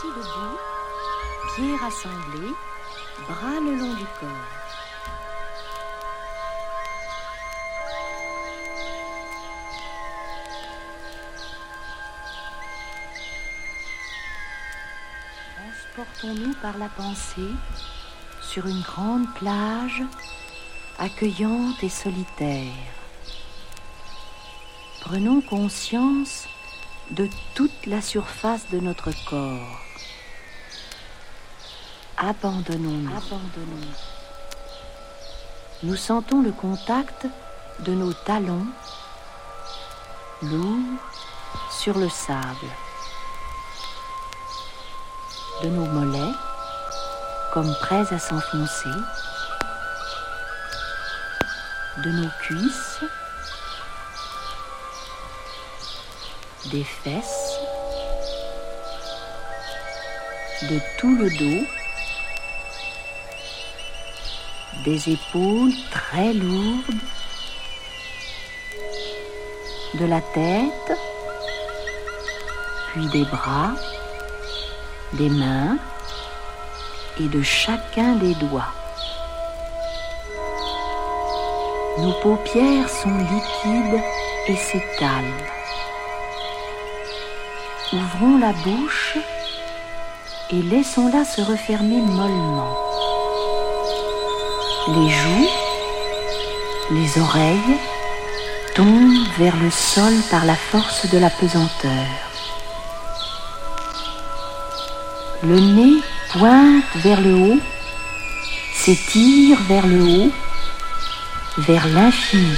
Debout, pieds rassemblés, bras le long du corps. Transportons-nous par la pensée sur une grande plage accueillante et solitaire. Prenons conscience de toute la surface de notre corps. Abandonnons-nous. Abandonnons. Nous sentons le contact de nos talons lourds sur le sable, de nos mollets comme prêts à s'enfoncer, de nos cuisses des fesses, de tout le dos, des épaules très lourdes, de la tête, puis des bras, des mains et de chacun des doigts. Nos paupières sont liquides et s'étalent. Ouvrons la bouche et laissons-la se refermer mollement. Les joues, les oreilles tombent vers le sol par la force de la pesanteur. Le nez pointe vers le haut, s'étire vers le haut, vers l'infini,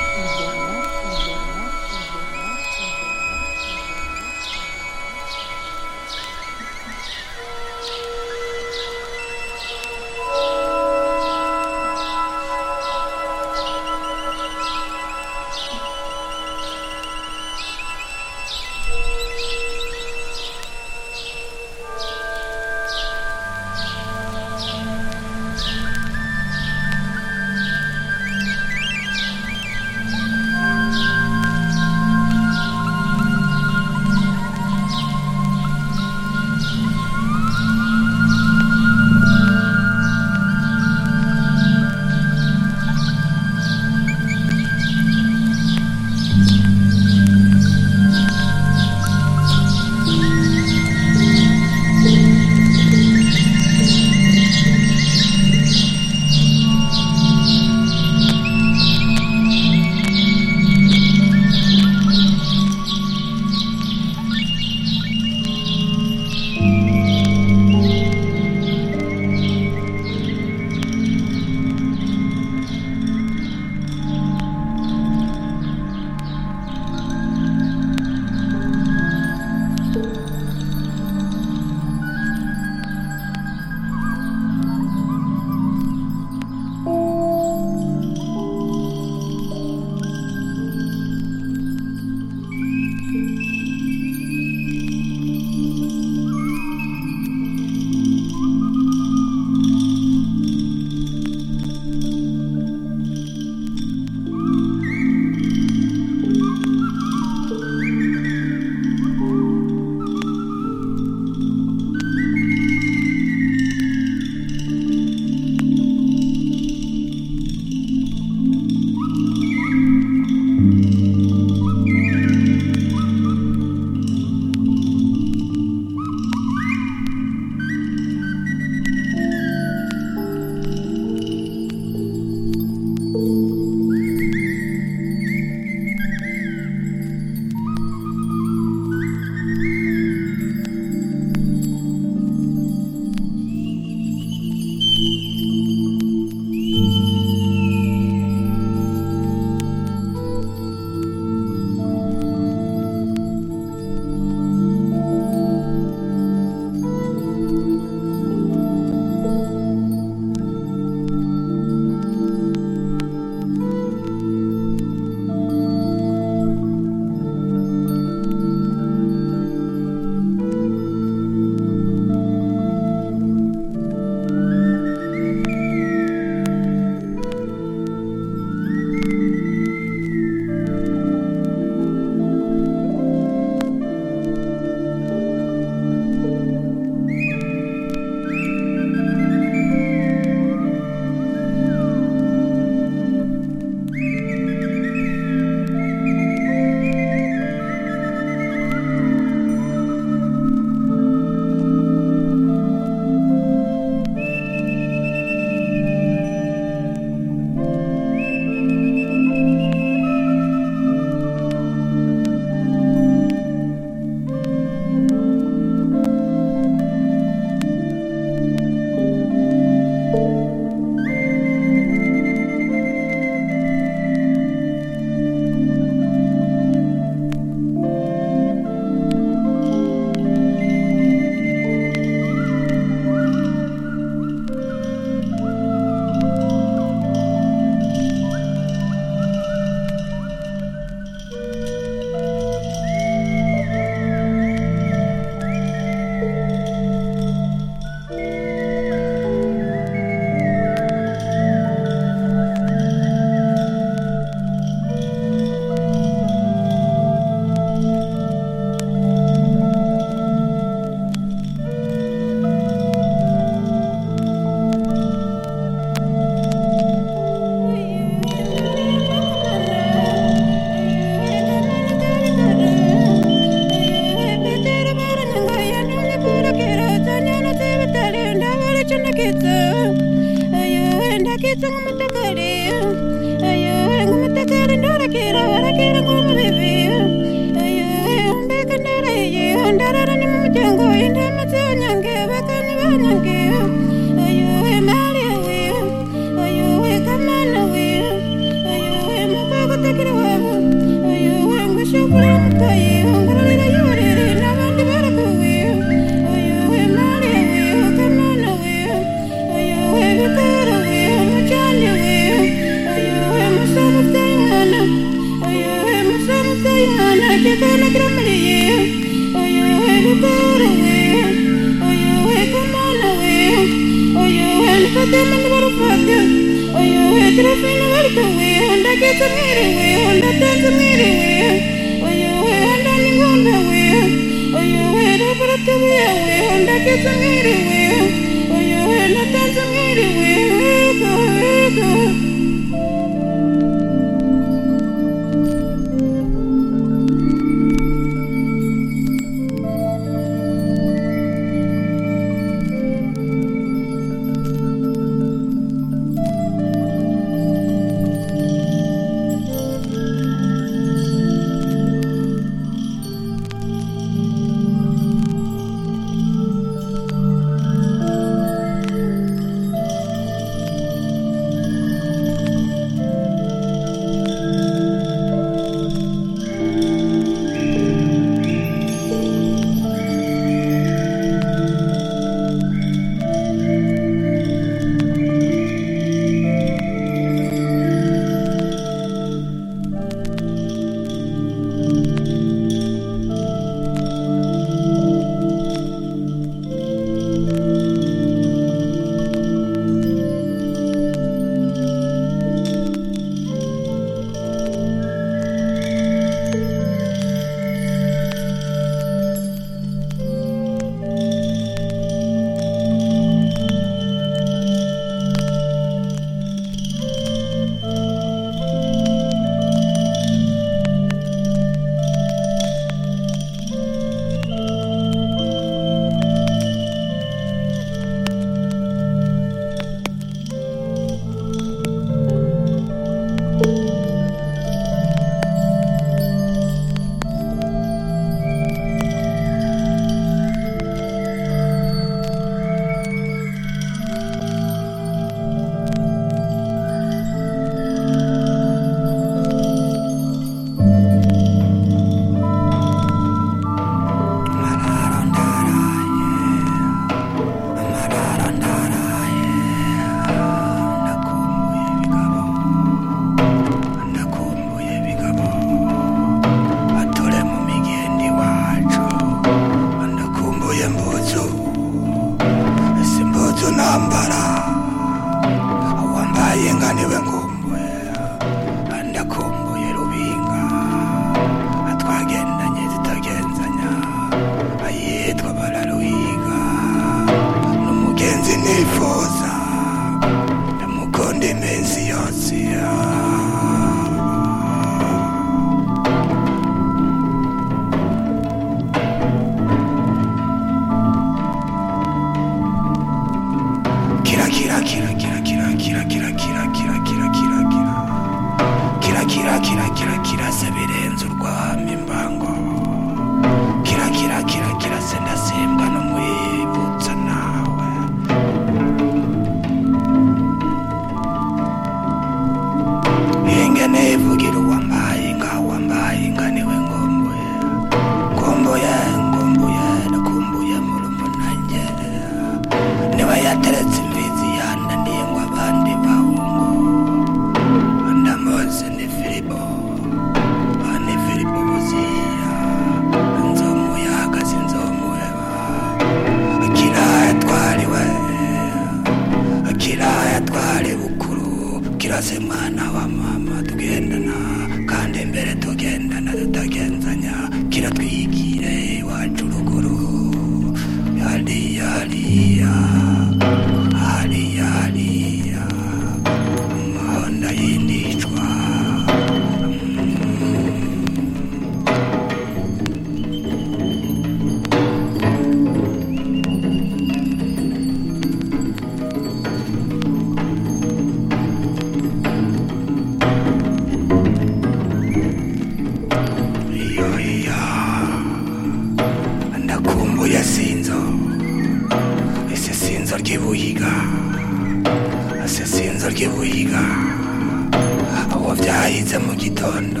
mbyutse mu gitondo.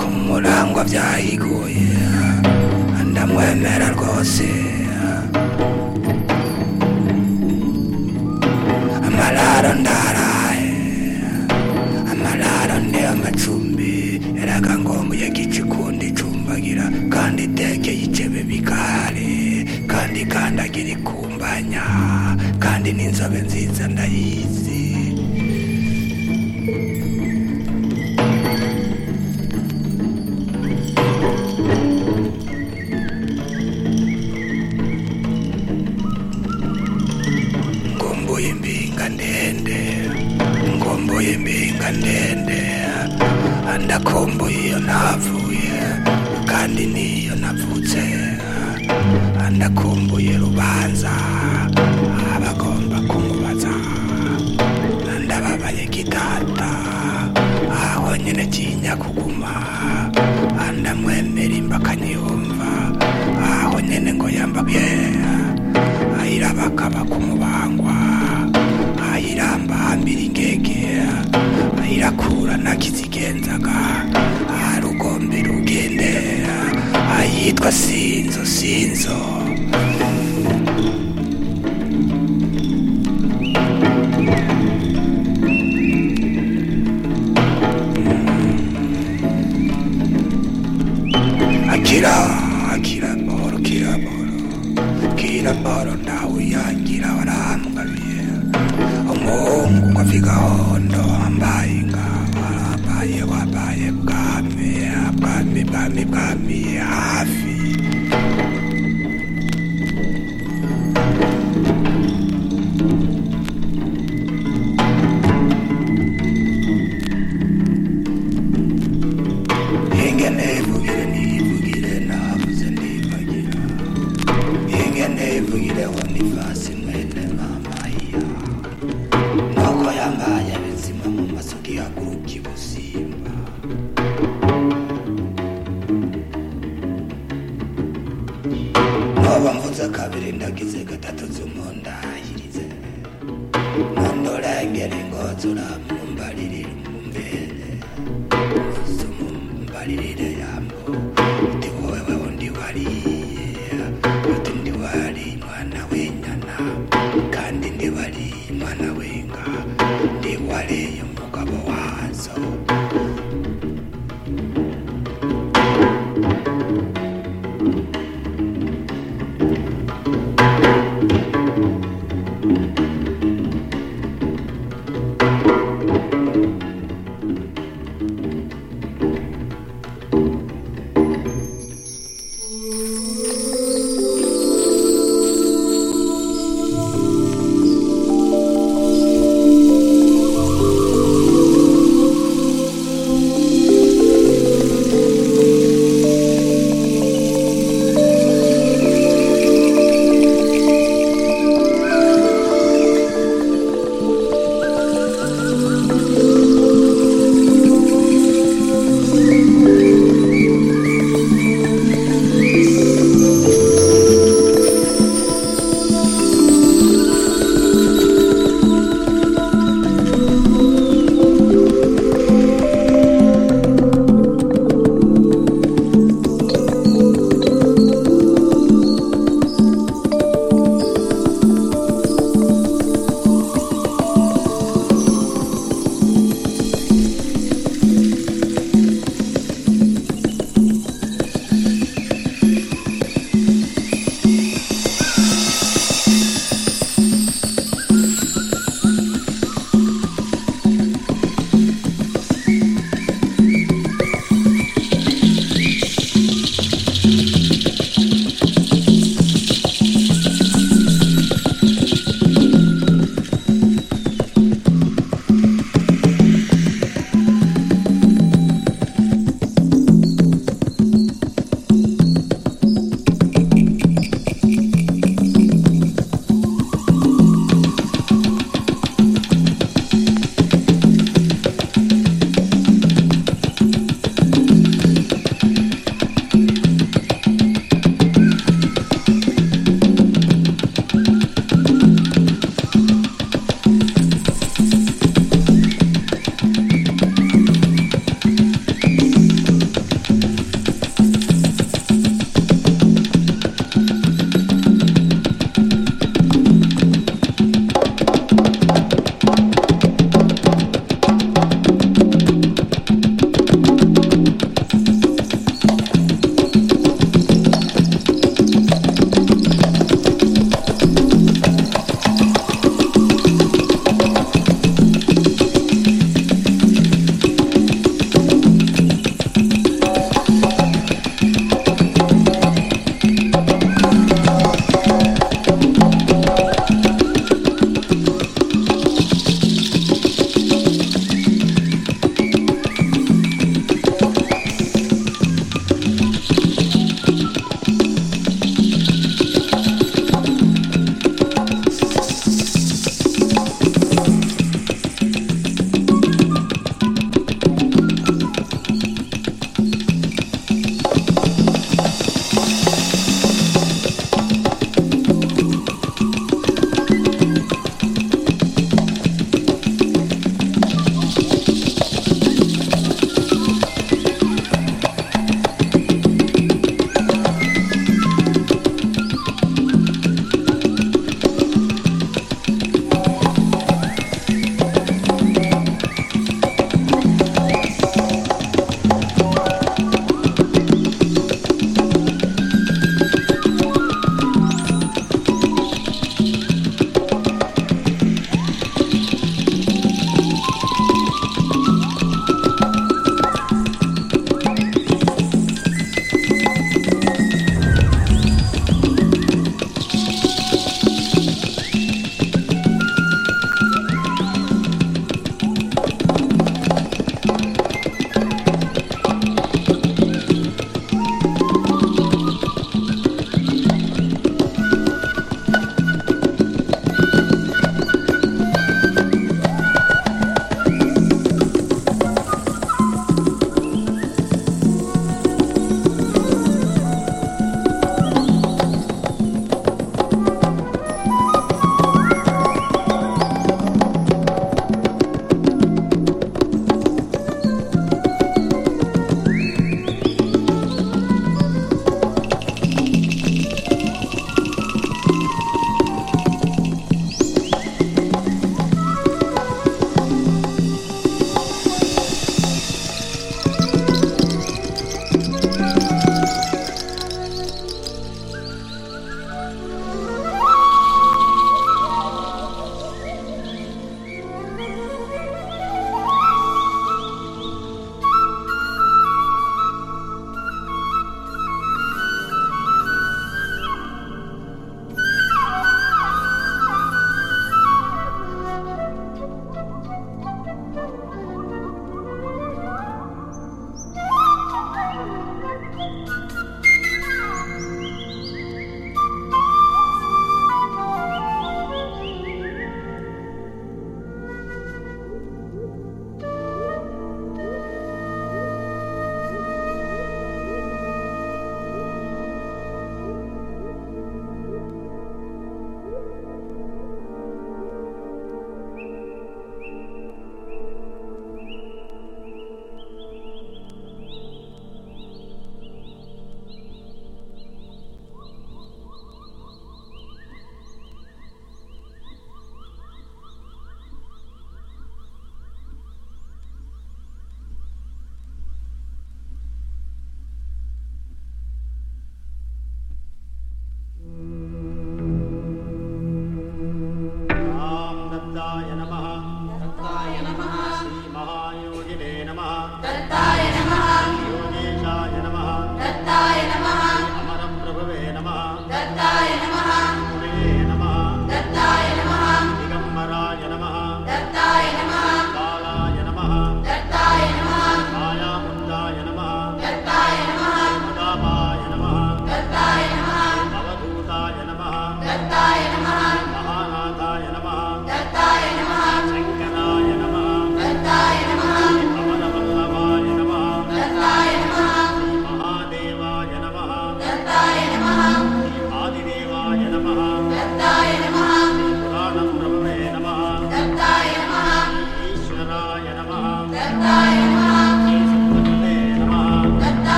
Ku murangwa byahiguye ndamwemera rwose. Amararo ndaraye. Amararo ndi amacumbi? Eraga ngombuye gicikundi cumbagira. Kandi tekeye icebe bikari kandi kandagira ikumbanya. Kandi n'inzobe nziza ndayizi. ndende ndakomboye iyo ntavuye kandi niyo navutse. Ndakumbuye rubanza abagomba kumubaza. Ndababaye gitata aho nyine kinya kuguma. Ndamwemera imbakanyumva aho nyine ngo yambabye ayirabakaba kumva yagendaga arugombe rugendera ahitwa sinzo sinzo.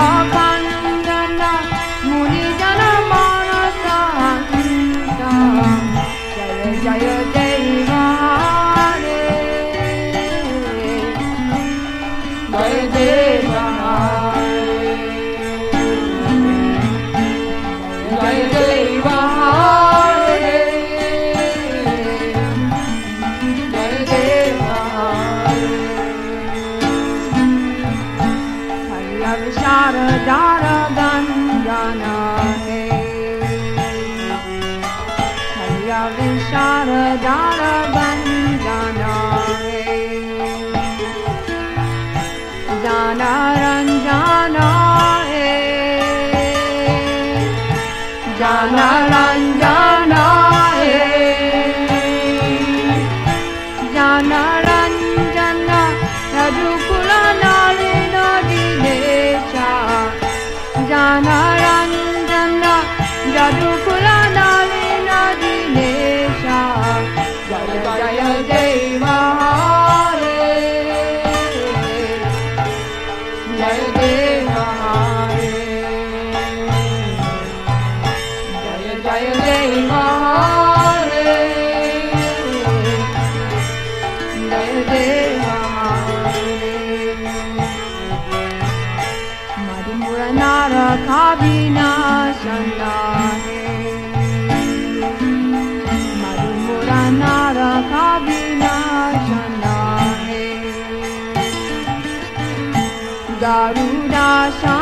Oh.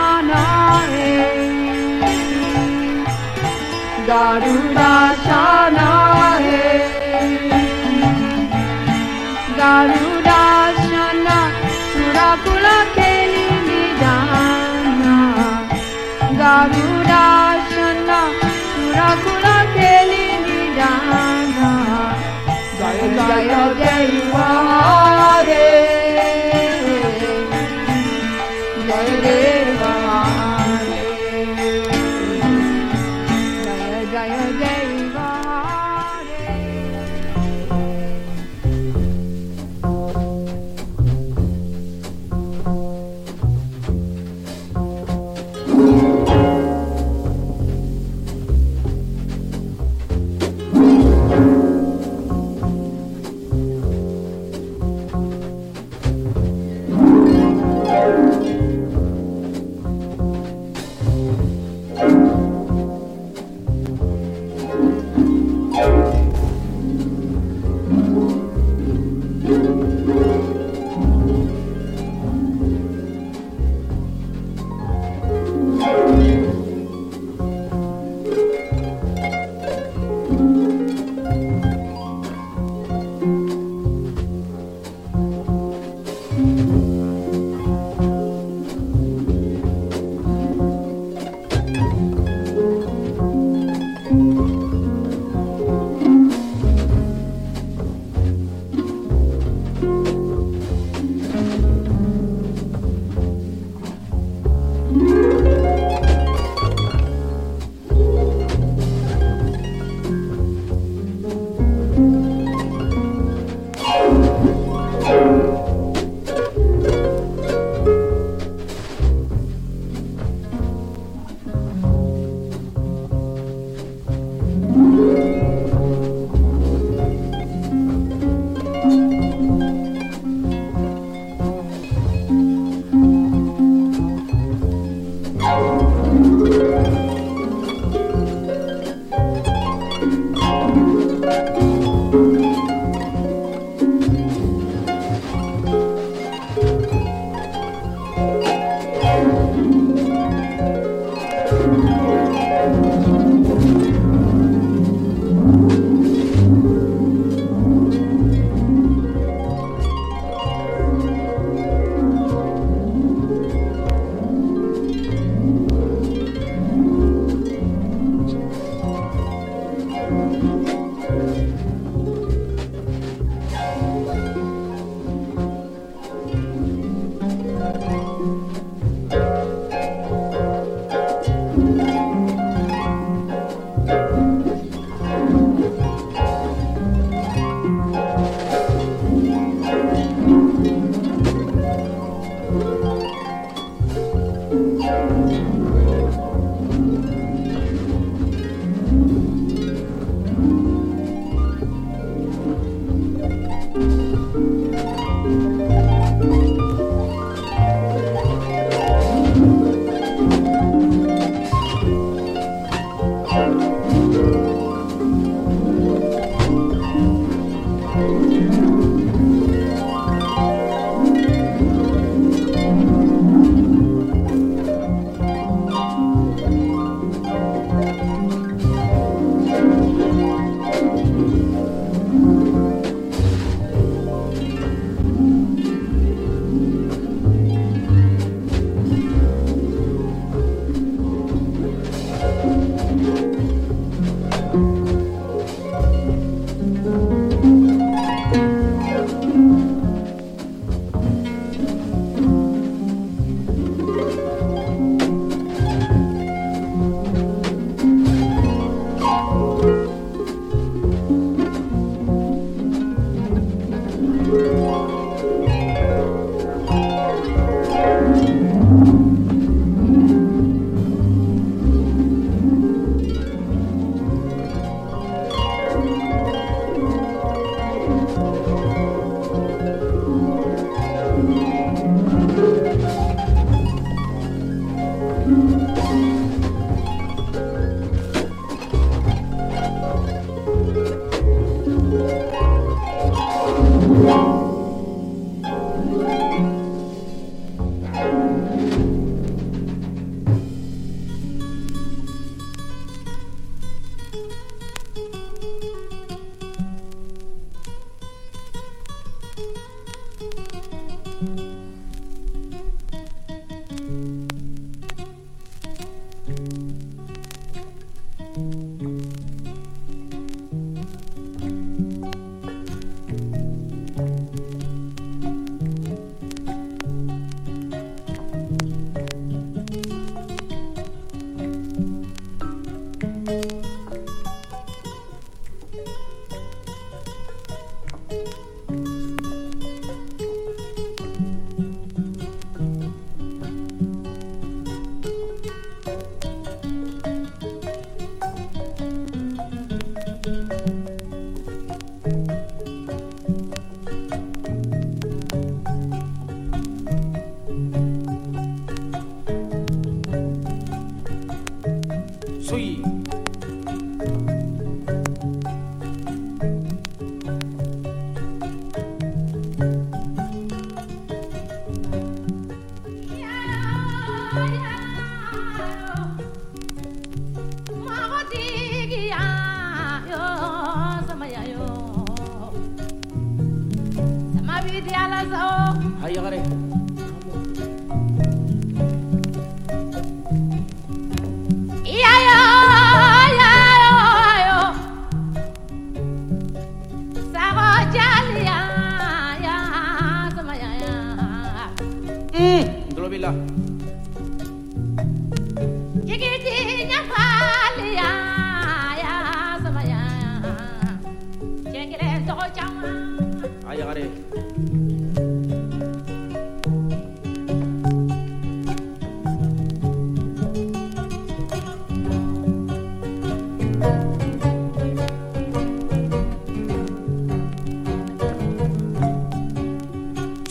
Garudashanae Garudashanae Garudashana Surakula Keli Nidana Garudashana जयदे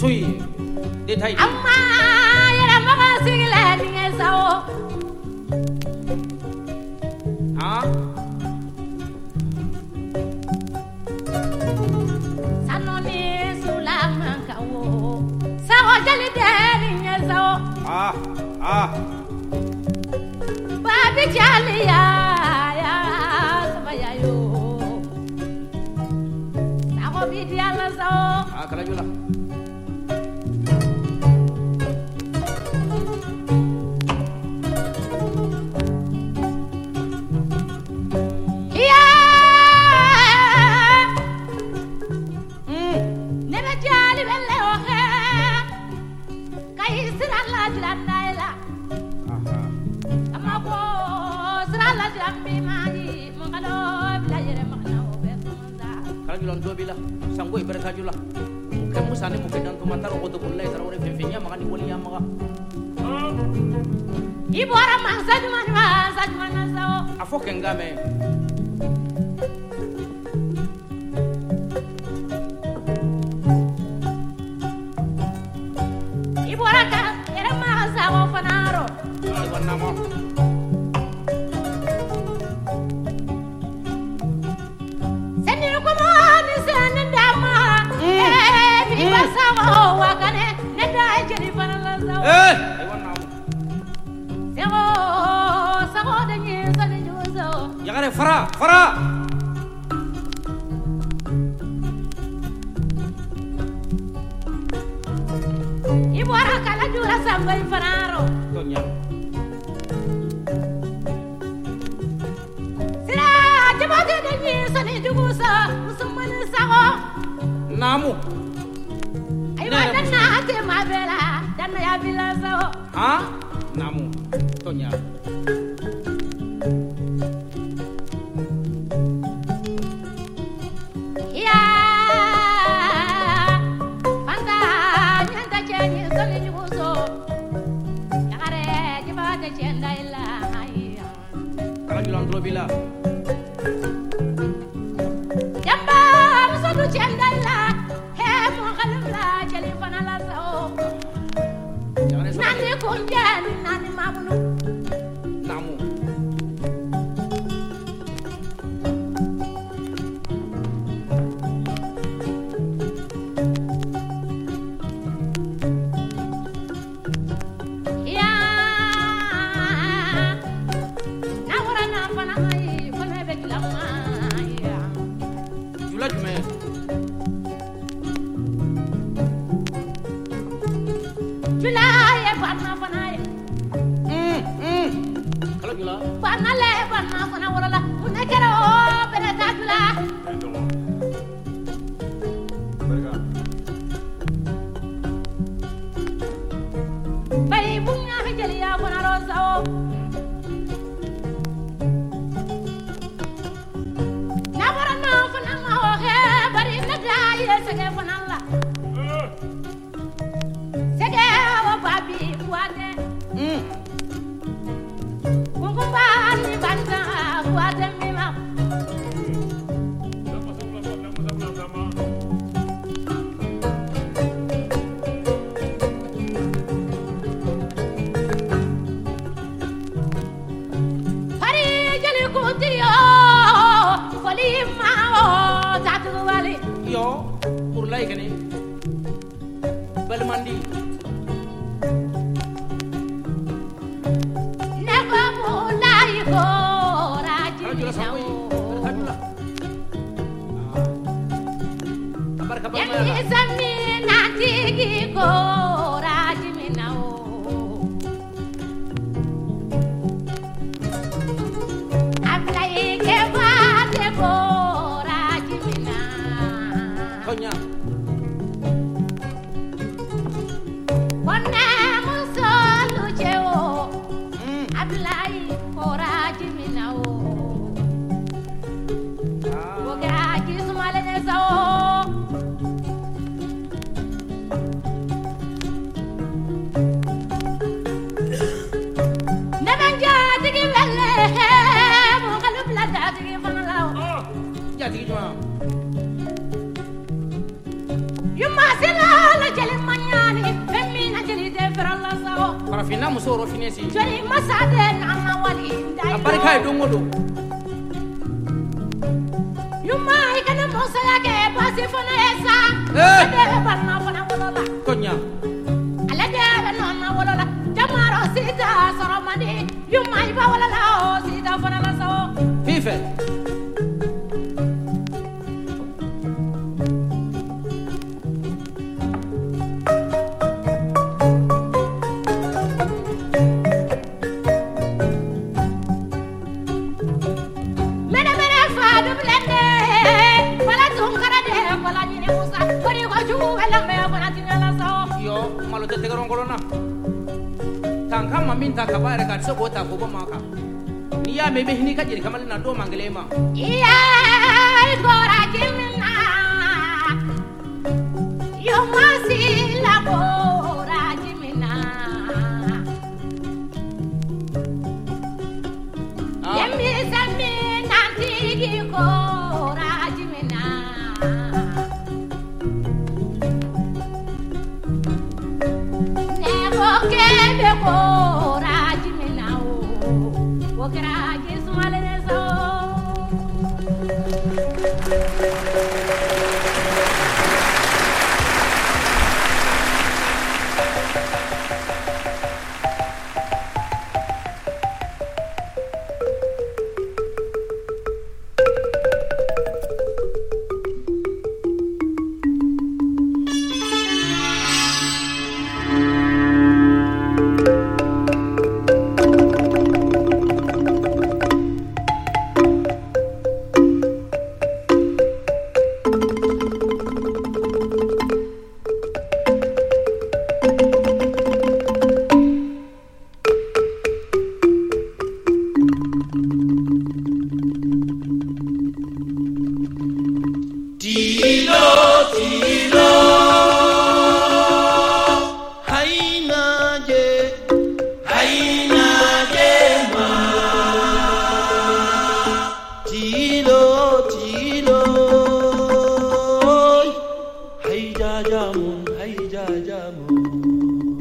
suy đến thấy ông à. fucking game. namu. Aiwa danna hate mabela danna ya bila sao ha namu. Tonya mongolona tanka ma min ta kabare ka so bota ko ba maka iya me be hini ka jiri kamal na do mangle ma iya gora jimna yo ma amour.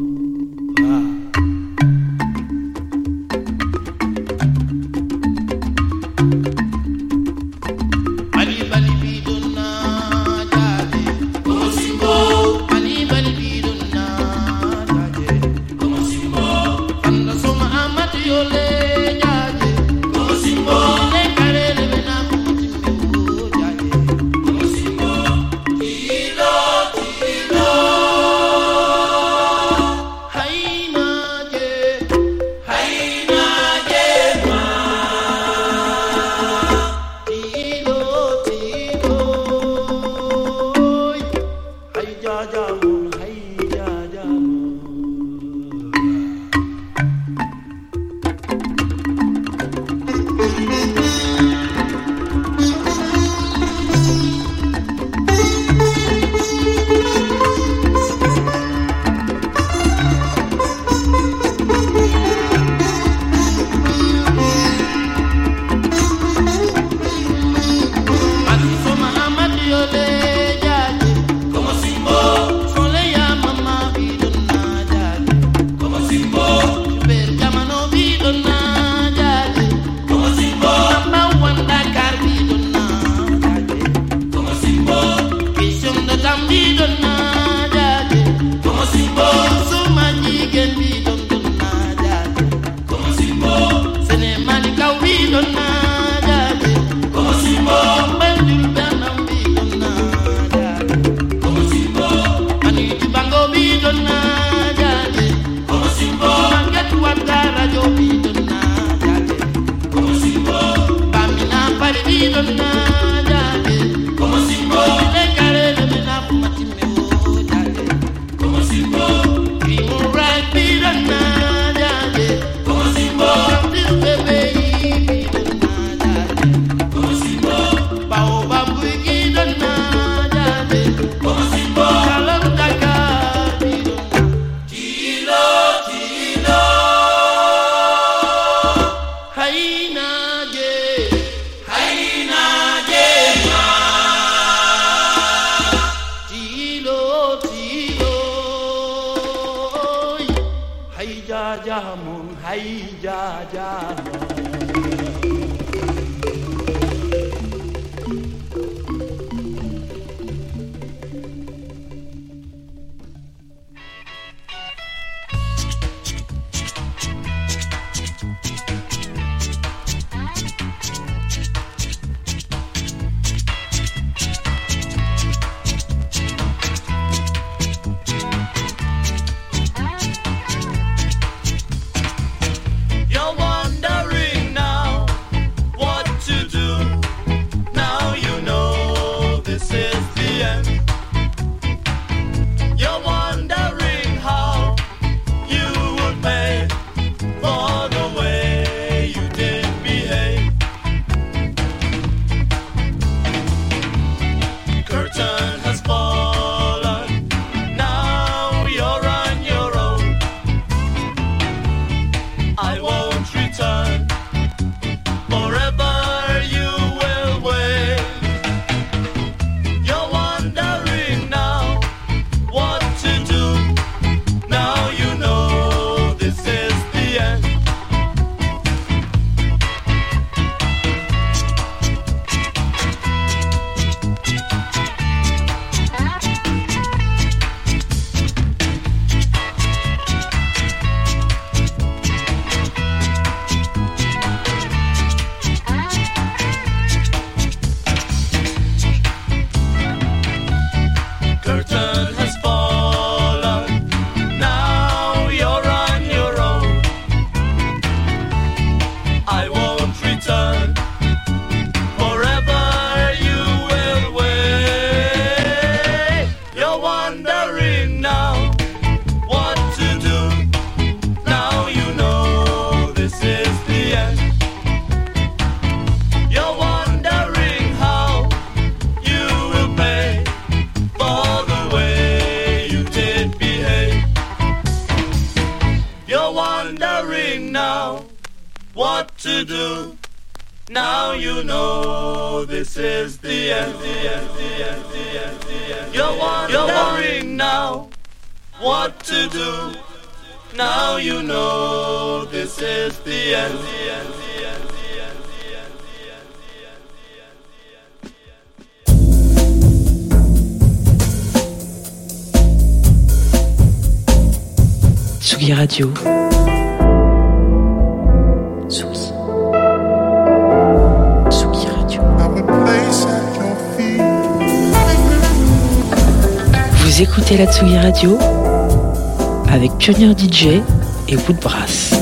Pionnier DJ et Woodbrass.